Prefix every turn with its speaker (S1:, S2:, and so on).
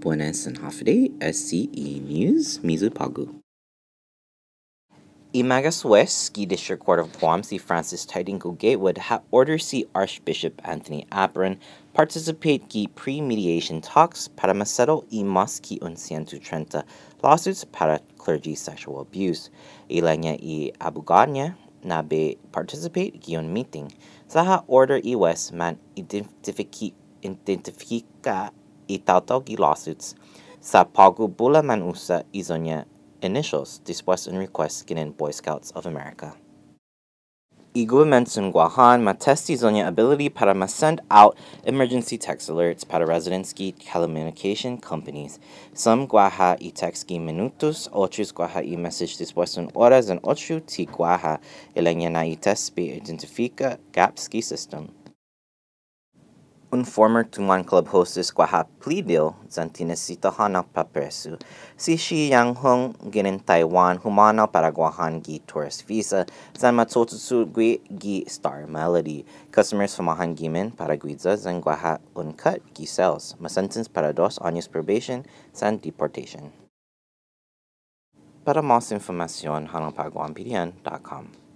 S1: Buenas and Hafide, SCE News, Mizu Pagu. Imagas West Ski District Court of Guam C. Frances Tydingco Gatewood ha order si Archbishop Anthony Apuron participate ki pre-mediation talks para masettle i mas ki un trenta lawsuits para clergy sexual abuse. Ilanya i aboganya na be participate ki un meeting. Saha order i West man identifiki identifika i tautau ki lawsuits sa pagu bula man usa izonya initials dispuestos and requests ginin Boy Scouts of America. Iguamensun Guahan matesti zonia ability para send out emergency text alerts para residents ki telecommunication companies. Some guaha i text ki minutos, otros guaha i message dispuestos horas and otro ti guaha ilengena i test be identifica gaps ki system. Un former Tumon Club hostess deal zantinesito hanap papresu. Si Shi Yang Hung ginin Taiwan humana para Guahan gi tourist visa zan matsotsu gui gi star melody. Customers fumahan gimin para guiza zan Guaha uncut gi sales. Masentence para dos años probation zan deportation. Para más información, hanapaguampidian.com.